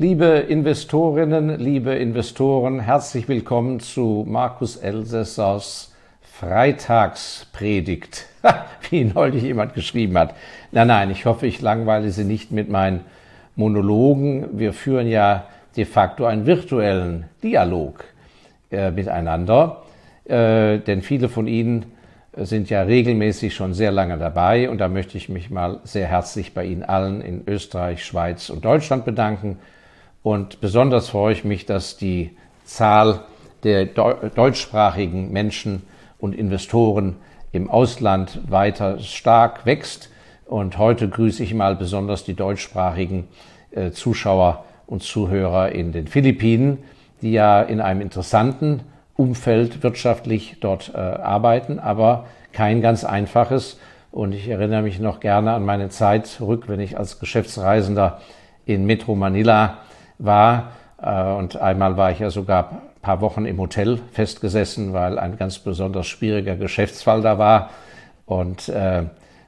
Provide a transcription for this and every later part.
Liebe Investorinnen, liebe Investoren, herzlich willkommen zu Markus Elsässers Freitagspredigt, wie neulich jemand geschrieben hat. Nein, nein, ich hoffe, ich langweile Sie nicht mit meinen Monologen. Wir führen ja de facto einen virtuellen Dialog äh, miteinander, äh, denn viele von Ihnen sind ja regelmäßig schon sehr lange dabei und da möchte ich mich mal sehr herzlich bei Ihnen allen in Österreich, Schweiz und Deutschland bedanken. Und besonders freue ich mich, dass die Zahl der deutschsprachigen Menschen und Investoren im Ausland weiter stark wächst. Und heute grüße ich mal besonders die deutschsprachigen äh, Zuschauer und Zuhörer in den Philippinen, die ja in einem interessanten Umfeld wirtschaftlich dort äh, arbeiten, aber kein ganz einfaches. Und ich erinnere mich noch gerne an meine Zeit zurück, wenn ich als Geschäftsreisender in Metro Manila war. Äh, und einmal war ich ja sogar ein paar Wochen im Hotel festgesessen, weil ein ganz besonders schwieriger Geschäftsfall da war. Und äh,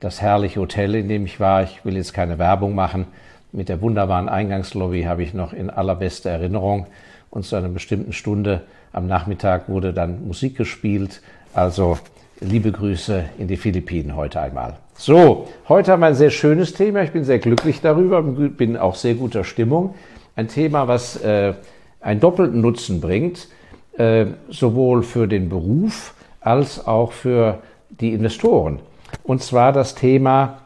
das herrliche Hotel, in dem ich war, ich will jetzt keine Werbung machen, mit der wunderbaren Eingangslobby habe ich noch in allerbester Erinnerung. Und zu einer bestimmten Stunde am Nachmittag wurde dann Musik gespielt. Also liebe Grüße in die Philippinen heute einmal. So, heute haben wir ein sehr schönes Thema. Ich bin sehr glücklich darüber, bin auch sehr guter Stimmung. Ein Thema, was äh, einen doppelten Nutzen bringt, äh, sowohl für den Beruf als auch für die Investoren. Und zwar das Thema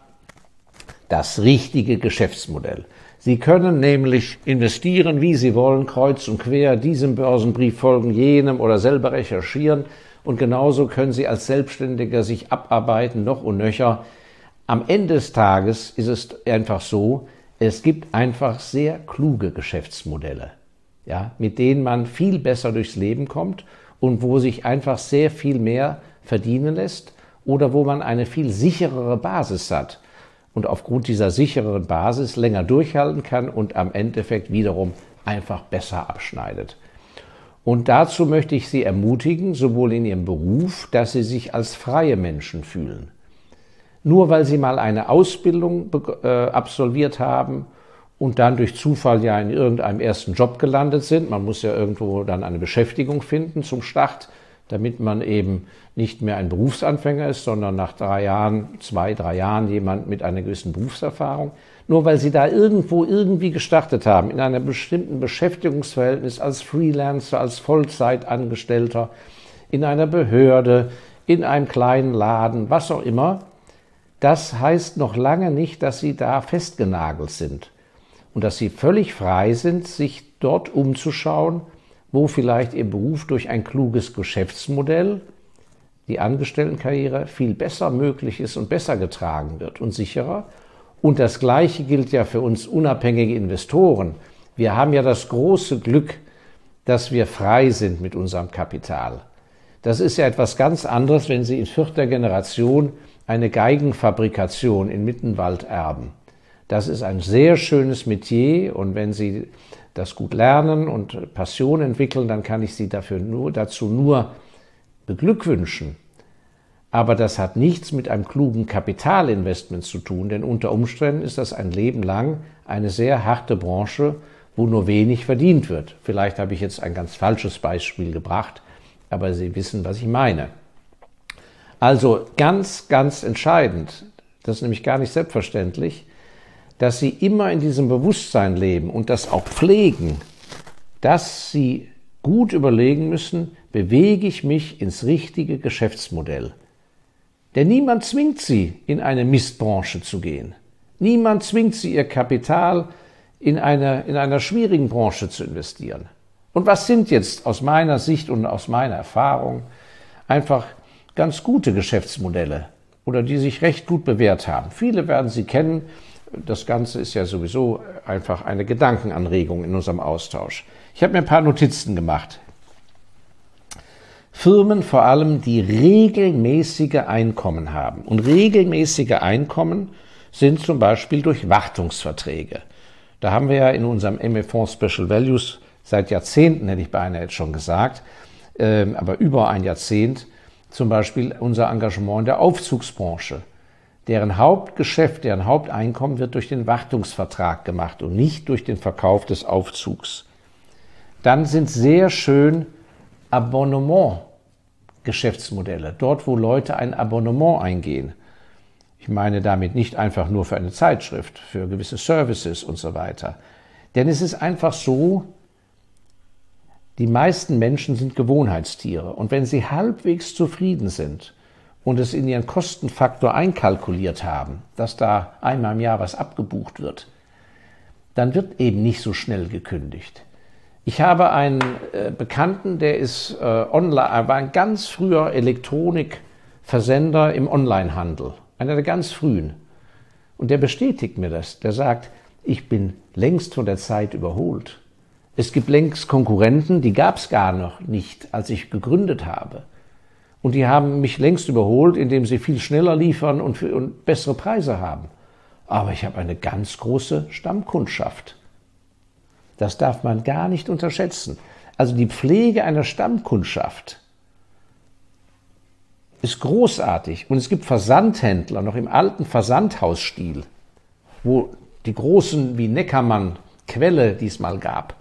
das richtige Geschäftsmodell. Sie können nämlich investieren, wie Sie wollen, kreuz und quer, diesem Börsenbrief folgen, jenem oder selber recherchieren. Und genauso können Sie als Selbstständiger sich abarbeiten, noch und nöcher. Am Ende des Tages ist es einfach so, es gibt einfach sehr kluge Geschäftsmodelle, ja, mit denen man viel besser durchs Leben kommt und wo sich einfach sehr viel mehr verdienen lässt oder wo man eine viel sicherere Basis hat und aufgrund dieser sichereren Basis länger durchhalten kann und am Endeffekt wiederum einfach besser abschneidet. Und dazu möchte ich Sie ermutigen, sowohl in Ihrem Beruf, dass Sie sich als freie Menschen fühlen. Nur weil Sie mal eine Ausbildung äh, absolviert haben und dann durch Zufall ja in irgendeinem ersten Job gelandet sind, man muss ja irgendwo dann eine Beschäftigung finden zum Start, damit man eben nicht mehr ein Berufsanfänger ist, sondern nach drei Jahren, zwei, drei Jahren jemand mit einer gewissen Berufserfahrung. Nur weil sie da irgendwo irgendwie gestartet haben, in einem bestimmten Beschäftigungsverhältnis als Freelancer, als Vollzeitangestellter, in einer Behörde, in einem kleinen Laden, was auch immer, das heißt noch lange nicht, dass sie da festgenagelt sind und dass sie völlig frei sind, sich dort umzuschauen, wo vielleicht ihr Beruf durch ein kluges Geschäftsmodell, die Angestelltenkarriere viel besser möglich ist und besser getragen wird und sicherer. Und das Gleiche gilt ja für uns unabhängige Investoren. Wir haben ja das große Glück, dass wir frei sind mit unserem Kapital. Das ist ja etwas ganz anderes, wenn Sie in vierter Generation eine Geigenfabrikation in Mittenwald erben. Das ist ein sehr schönes Metier und wenn Sie das gut lernen und Passion entwickeln, dann kann ich Sie dafür nur, dazu nur beglückwünschen. Aber das hat nichts mit einem klugen Kapitalinvestment zu tun, denn unter Umständen ist das ein Leben lang eine sehr harte Branche, wo nur wenig verdient wird. Vielleicht habe ich jetzt ein ganz falsches Beispiel gebracht, aber Sie wissen, was ich meine. Also ganz, ganz entscheidend, das ist nämlich gar nicht selbstverständlich, dass sie immer in diesem Bewusstsein leben und das auch pflegen, dass sie gut überlegen müssen, bewege ich mich ins richtige Geschäftsmodell. Denn niemand zwingt sie, in eine Mistbranche zu gehen. Niemand zwingt sie, ihr Kapital in, eine, in einer schwierigen Branche zu investieren. Und was sind jetzt aus meiner Sicht und aus meiner Erfahrung einfach ganz gute Geschäftsmodelle oder die sich recht gut bewährt haben? Viele werden sie kennen. Das Ganze ist ja sowieso einfach eine Gedankenanregung in unserem Austausch. Ich habe mir ein paar Notizen gemacht. Firmen vor allem, die regelmäßige Einkommen haben. Und regelmäßige Einkommen sind zum Beispiel durch Wartungsverträge. Da haben wir ja in unserem MF Special Values seit Jahrzehnten, hätte ich beinahe jetzt schon gesagt, ähm, aber über ein Jahrzehnt, zum Beispiel unser Engagement in der Aufzugsbranche. Deren Hauptgeschäft, deren Haupteinkommen wird durch den Wartungsvertrag gemacht und nicht durch den Verkauf des Aufzugs. Dann sind sehr schön Abonnement-Geschäftsmodelle. Dort, wo Leute ein Abonnement eingehen. Ich meine damit nicht einfach nur für eine Zeitschrift, für gewisse Services und so weiter. Denn es ist einfach so, die meisten Menschen sind Gewohnheitstiere. Und wenn sie halbwegs zufrieden sind und es in ihren Kostenfaktor einkalkuliert haben, dass da einmal im Jahr was abgebucht wird, dann wird eben nicht so schnell gekündigt. Ich habe einen äh, Bekannten, der ist äh, online, war ein ganz früher Elektronikversender im Onlinehandel, einer der ganz frühen. Und der bestätigt mir das. Der sagt, ich bin längst von der Zeit überholt. Es gibt längst Konkurrenten, die gab es gar noch nicht, als ich gegründet habe. Und die haben mich längst überholt, indem sie viel schneller liefern und, für, und bessere Preise haben. Aber ich habe eine ganz große Stammkundschaft. Das darf man gar nicht unterschätzen. Also die Pflege einer Stammkundschaft ist großartig. Und es gibt Versandhändler noch im alten Versandhausstil, wo die großen wie Neckermann Quelle diesmal gab,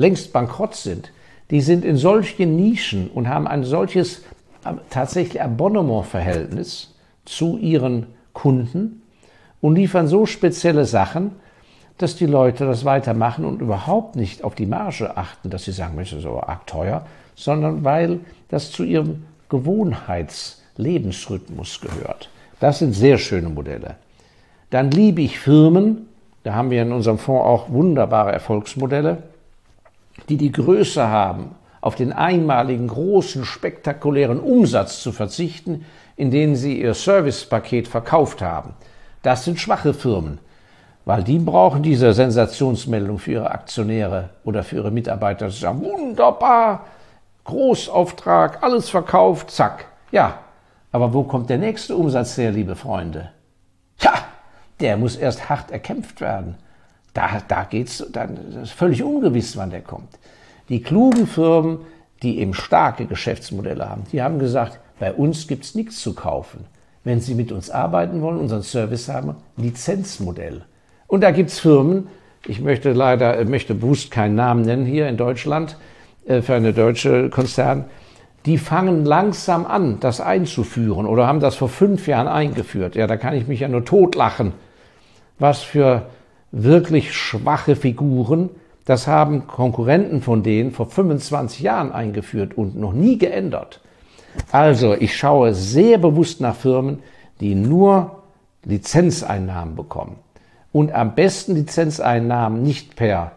längst bankrott sind. Die sind in solchen Nischen und haben ein solches äh, tatsächlich Abonnementverhältnis zu ihren Kunden und liefern so spezielle Sachen, dass die Leute das weitermachen und überhaupt nicht auf die Marge achten, dass sie sagen, Mensch, das ist so arg teuer, sondern weil das zu ihrem Gewohnheitslebensrhythmus gehört. Das sind sehr schöne Modelle. Dann liebe ich Firmen, da haben wir in unserem Fonds auch wunderbare Erfolgsmodelle, die die Größe haben, auf den einmaligen großen, spektakulären Umsatz zu verzichten, in denen sie ihr Servicepaket verkauft haben. Das sind schwache Firmen weil die brauchen diese Sensationsmeldung für ihre Aktionäre oder für ihre Mitarbeiter. Sie sagen, wunderbar, Großauftrag, alles verkauft, zack. Ja, aber wo kommt der nächste Umsatz her, liebe Freunde? Ja, der muss erst hart erkämpft werden. Da, da geht's, dann ist völlig ungewiss, wann der kommt. Die klugen Firmen, die eben starke Geschäftsmodelle haben, die haben gesagt, bei uns gibt's nichts zu kaufen. Wenn Sie mit uns arbeiten wollen, unseren Service haben, Lizenzmodell. Und da gibt's Firmen, ich möchte leider, äh, möchte bewusst keinen Namen nennen hier in Deutschland, äh, für eine deutsche Konzern, die fangen langsam an, das einzuführen oder haben das vor fünf Jahren eingeführt. Ja, da kann ich mich ja nur totlachen. Was für wirklich schwache Figuren, das haben Konkurrenten von denen vor 25 Jahren eingeführt und noch nie geändert. Also, ich schaue sehr bewusst nach Firmen, die nur Lizenzeinnahmen bekommen und am besten Lizenzeinnahmen nicht per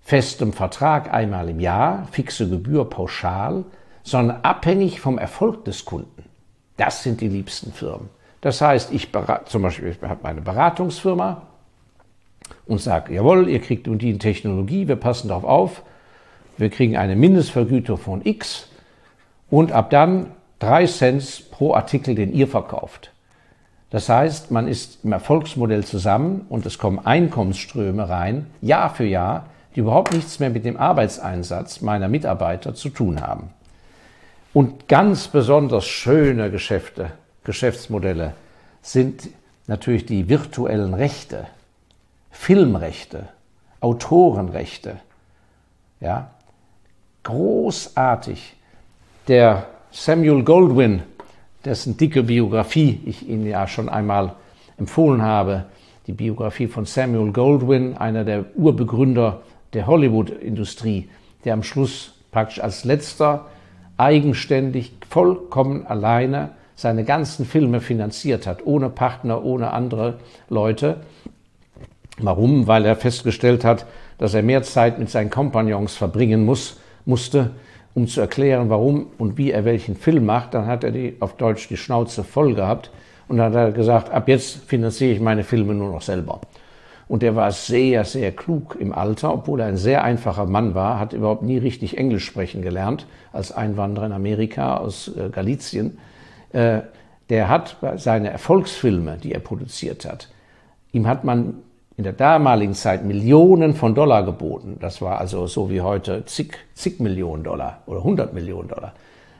festem Vertrag einmal im Jahr, fixe Gebühr pauschal, sondern abhängig vom Erfolg des Kunden. Das sind die liebsten Firmen. Das heißt, ich zum Beispiel ich habe meine Beratungsfirma und sage, jawohl, ihr kriegt die Technologie, wir passen darauf auf, wir kriegen eine Mindestvergütung von X und ab dann drei Cent pro Artikel, den ihr verkauft. Das heißt, man ist im Erfolgsmodell zusammen und es kommen Einkommensströme rein, Jahr für Jahr, die überhaupt nichts mehr mit dem Arbeitseinsatz meiner Mitarbeiter zu tun haben. Und ganz besonders schöne Geschäfte, Geschäftsmodelle sind natürlich die virtuellen Rechte, Filmrechte, Autorenrechte. Ja, großartig. Der Samuel Goldwyn dessen dicke Biografie ich Ihnen ja schon einmal empfohlen habe. Die Biografie von Samuel Goldwyn, einer der Urbegründer der Hollywood-Industrie, der am Schluss praktisch als letzter eigenständig, vollkommen alleine seine ganzen Filme finanziert hat, ohne Partner, ohne andere Leute. Warum? Weil er festgestellt hat, dass er mehr Zeit mit seinen Kompagnons verbringen muss, musste, um zu erklären, warum und wie er welchen Film macht. Dann hat er die, auf Deutsch die Schnauze voll gehabt und dann hat er gesagt, ab jetzt finanziere ich meine Filme nur noch selber. Und er war sehr, sehr klug im Alter, obwohl er ein sehr einfacher Mann war, hat überhaupt nie richtig Englisch sprechen gelernt, als Einwanderer in Amerika aus äh, Galizien. Äh, der hat seine Erfolgsfilme, die er produziert hat, ihm hat man in der damaligen Zeit Millionen von Dollar geboten, das war also so wie heute zig, zig Millionen Dollar oder 100 Millionen Dollar,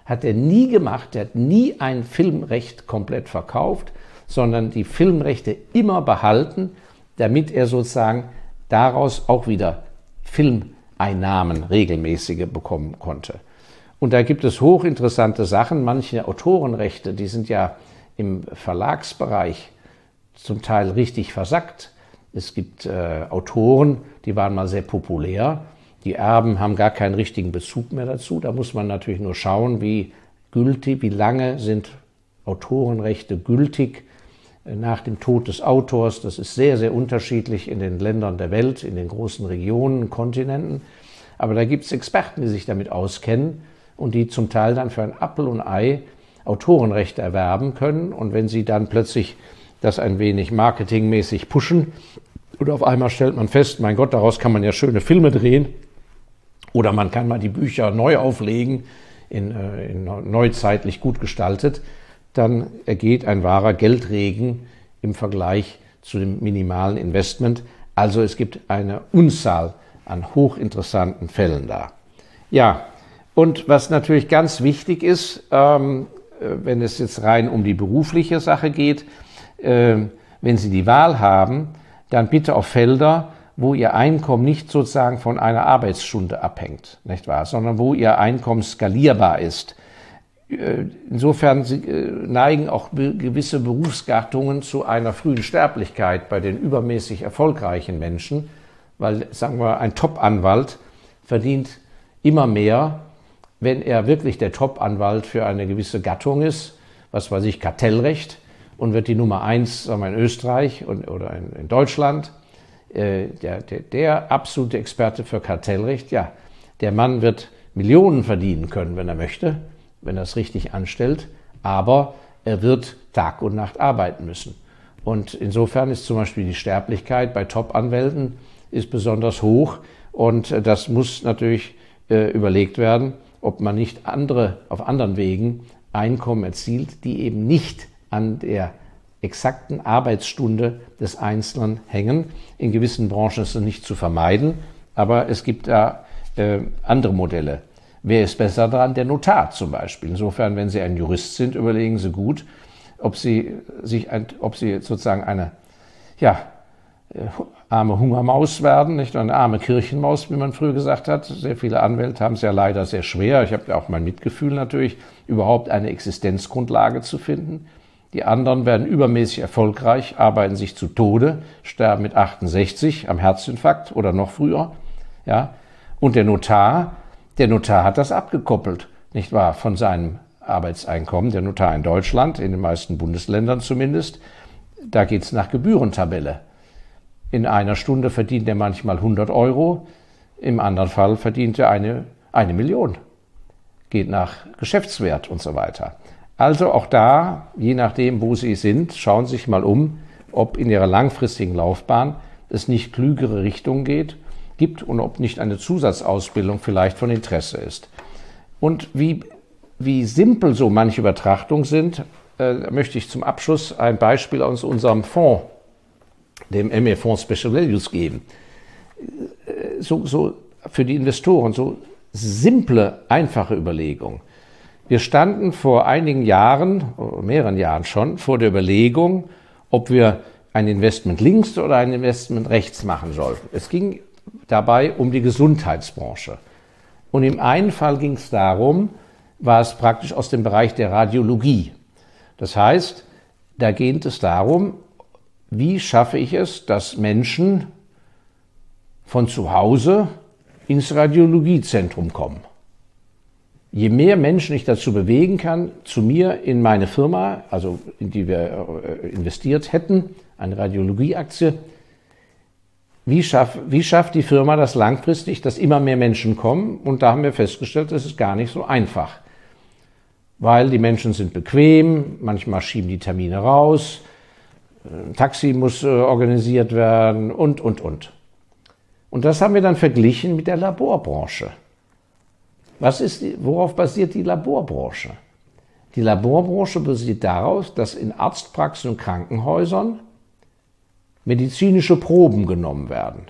hat er nie gemacht, er hat nie ein Filmrecht komplett verkauft, sondern die Filmrechte immer behalten, damit er sozusagen daraus auch wieder Filmeinnahmen regelmäßige bekommen konnte. Und da gibt es hochinteressante Sachen. Manche Autorenrechte, die sind ja im Verlagsbereich zum Teil richtig versackt. Es gibt äh, Autoren, die waren mal sehr populär. Die Erben haben gar keinen richtigen Bezug mehr dazu. Da muss man natürlich nur schauen, wie gültig, wie lange sind Autorenrechte gültig äh, nach dem Tod des Autors. Das ist sehr, sehr unterschiedlich in den Ländern der Welt, in den großen Regionen, Kontinenten. Aber da gibt es Experten, die sich damit auskennen und die zum Teil dann für ein Appel und Ei Autorenrechte erwerben können. Und wenn sie dann plötzlich das ein wenig marketingmäßig pushen, und auf einmal stellt man fest, mein Gott, daraus kann man ja schöne Filme drehen. Oder man kann mal die Bücher neu auflegen, in, äh, in neuzeitlich gut gestaltet. Dann ergeht ein wahrer Geldregen im Vergleich zu dem minimalen Investment. Also es gibt eine Unzahl an hochinteressanten Fällen da. Ja, und was natürlich ganz wichtig ist, ähm, äh, wenn es jetzt rein um die berufliche Sache geht, wenn Sie die Wahl haben, dann bitte auf Felder, wo Ihr Einkommen nicht sozusagen von einer Arbeitsstunde abhängt, nicht wahr, sondern wo Ihr Einkommen skalierbar ist. Äh, insofern äh, neigen auch gewisse Berufsgattungen zu einer frühen Sterblichkeit bei den übermäßig erfolgreichen Menschen, weil, sagen wir, ein Top-Anwalt verdient immer mehr, wenn er wirklich der Top-Anwalt für eine gewisse Gattung ist, was weiß ich, Kartellrecht, und wird die Nummer eins sagen wir, in Österreich und, oder in, in Deutschland. Äh, der, der, der absolute Experte für Kartellrecht, ja, der Mann wird Millionen verdienen können, wenn er möchte, wenn er es richtig anstellt, aber er wird Tag und Nacht arbeiten müssen. Und insofern ist zum Beispiel die Sterblichkeit bei Top-Anwälten besonders hoch und äh, das muss natürlich äh, überlegt werden, ob man nicht andere auf anderen Wegen Einkommen erzielt, die eben nicht an der exakten Arbeitsstunde des Einzelnen hängen. In gewissen Branchen ist es nicht zu vermeiden, aber es gibt da äh, andere Modelle. Wer ist besser dran? Der Notar zum Beispiel. Insofern, wenn Sie ein Jurist sind, überlegen Sie gut, ob Sie sich, ein, ob Sie sozusagen eine, ja, äh, arme Hungermaus werden, nicht eine arme Kirchenmaus, wie man früher gesagt hat. Sehr viele Anwälte haben es ja leider sehr schwer. Ich habe ja auch mein Mitgefühl natürlich, überhaupt eine Existenzgrundlage zu finden. Die anderen werden übermäßig erfolgreich, arbeiten sich zu Tode, sterben mit 68 am Herzinfarkt oder noch früher. Ja? Und der Notar, der Notar hat das abgekoppelt, nicht wahr, von seinem Arbeitseinkommen. Der Notar in Deutschland, in den meisten Bundesländern zumindest, da geht's nach Gebührentabelle. In einer Stunde verdient er manchmal 100 Euro, im anderen Fall verdient er eine, eine Million. Geht nach Geschäftswert und so weiter. Also auch da, je nachdem, wo Sie sind, schauen Sie sich mal um, ob in Ihrer langfristigen Laufbahn es nicht klügere Richtungen geht, gibt und ob nicht eine Zusatzausbildung vielleicht von Interesse ist. Und wie, wie simpel so manche Übertrachtungen sind, äh, möchte ich zum Abschluss ein Beispiel aus unserem Fonds, dem ME Fonds Special Values geben. Äh, so, so für die Investoren so simple, einfache Überlegungen. Wir standen vor einigen Jahren, mehreren Jahren schon, vor der Überlegung, ob wir ein Investment links oder ein Investment rechts machen sollten. Es ging dabei um die Gesundheitsbranche. Und im einen Fall ging es darum, war es praktisch aus dem Bereich der Radiologie. Das heißt, da geht es darum, wie schaffe ich es, dass Menschen von zu Hause ins Radiologiezentrum kommen. Je mehr Menschen ich dazu bewegen kann, zu mir in meine Firma, also in die wir äh, investiert hätten, eine Radiologieaktie, wie, schaff, wie schafft die Firma das langfristig, dass immer mehr Menschen kommen? Und da haben wir festgestellt, das ist gar nicht so einfach. Weil die Menschen sind bequem, manchmal schieben die Termine raus, ein Taxi muss äh, organisiert werden und, und, und. Und das haben wir dann verglichen mit der Laborbranche. Was ist, worauf basiert die Laborbranche? Die Laborbranche basiert daraus, dass in Arztpraxen und Krankenhäusern medizinische Proben genommen werden.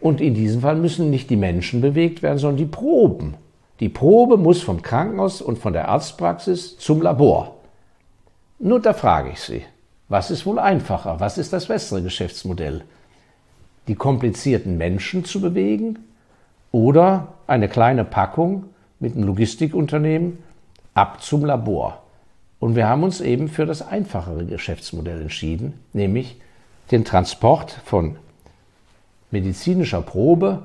Und in diesem Fall müssen nicht die Menschen bewegt werden, sondern die Proben. Die Probe muss vom Krankenhaus und von der Arztpraxis zum Labor. Nur da frage ich Sie, was ist wohl einfacher? Was ist das bessere Geschäftsmodell? Die komplizierten Menschen zu bewegen oder eine kleine Packung mit einem Logistikunternehmen ab zum Labor? Und wir haben uns eben für das einfachere Geschäftsmodell entschieden, nämlich den Transport von medizinischer Probe,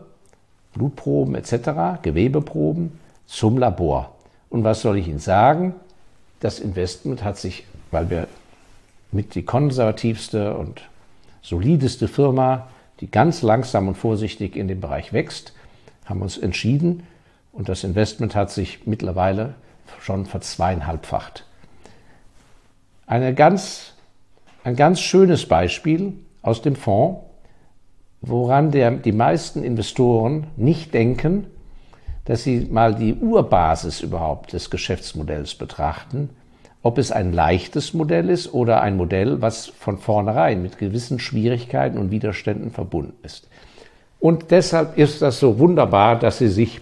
Blutproben etc., Gewebeproben zum Labor. Und was soll ich Ihnen sagen? Das Investment hat sich, weil wir mit die konservativste und solideste Firma, die ganz langsam und vorsichtig in dem Bereich wächst, haben uns entschieden und das Investment hat sich mittlerweile schon verzweieinhalbfacht. Eine ganz, ein ganz schönes Beispiel aus dem Fonds, woran der, die meisten Investoren nicht denken, dass sie mal die Urbasis überhaupt des Geschäftsmodells betrachten, ob es ein leichtes Modell ist oder ein Modell, was von vornherein mit gewissen Schwierigkeiten und Widerständen verbunden ist. Und deshalb ist das so wunderbar, dass Sie sich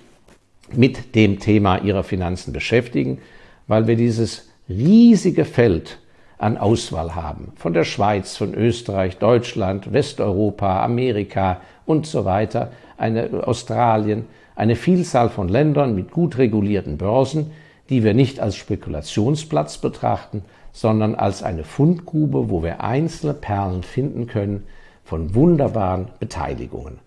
mit dem Thema Ihrer Finanzen beschäftigen, weil wir dieses riesige Feld an Auswahl haben. Von der Schweiz, von Österreich, Deutschland, Westeuropa, Amerika und so weiter, eine Australien, eine Vielzahl von Ländern mit gut regulierten Börsen, die wir nicht als Spekulationsplatz betrachten, sondern als eine Fundgrube, wo wir einzelne Perlen finden können von wunderbaren Beteiligungen.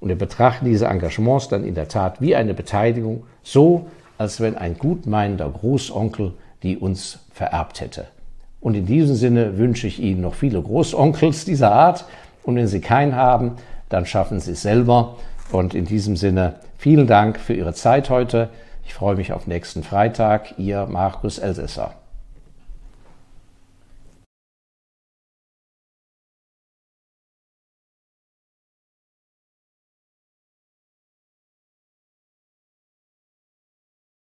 Und wir betrachten diese Engagements dann in der Tat wie eine Beteiligung, so als wenn ein gutmeinender Großonkel die uns vererbt hätte. Und in diesem Sinne wünsche ich Ihnen noch viele Großonkels dieser Art. Und wenn Sie keinen haben, dann schaffen Sie es selber. Und in diesem Sinne vielen Dank für Ihre Zeit heute. Ich freue mich auf nächsten Freitag. Ihr Markus Elsässer.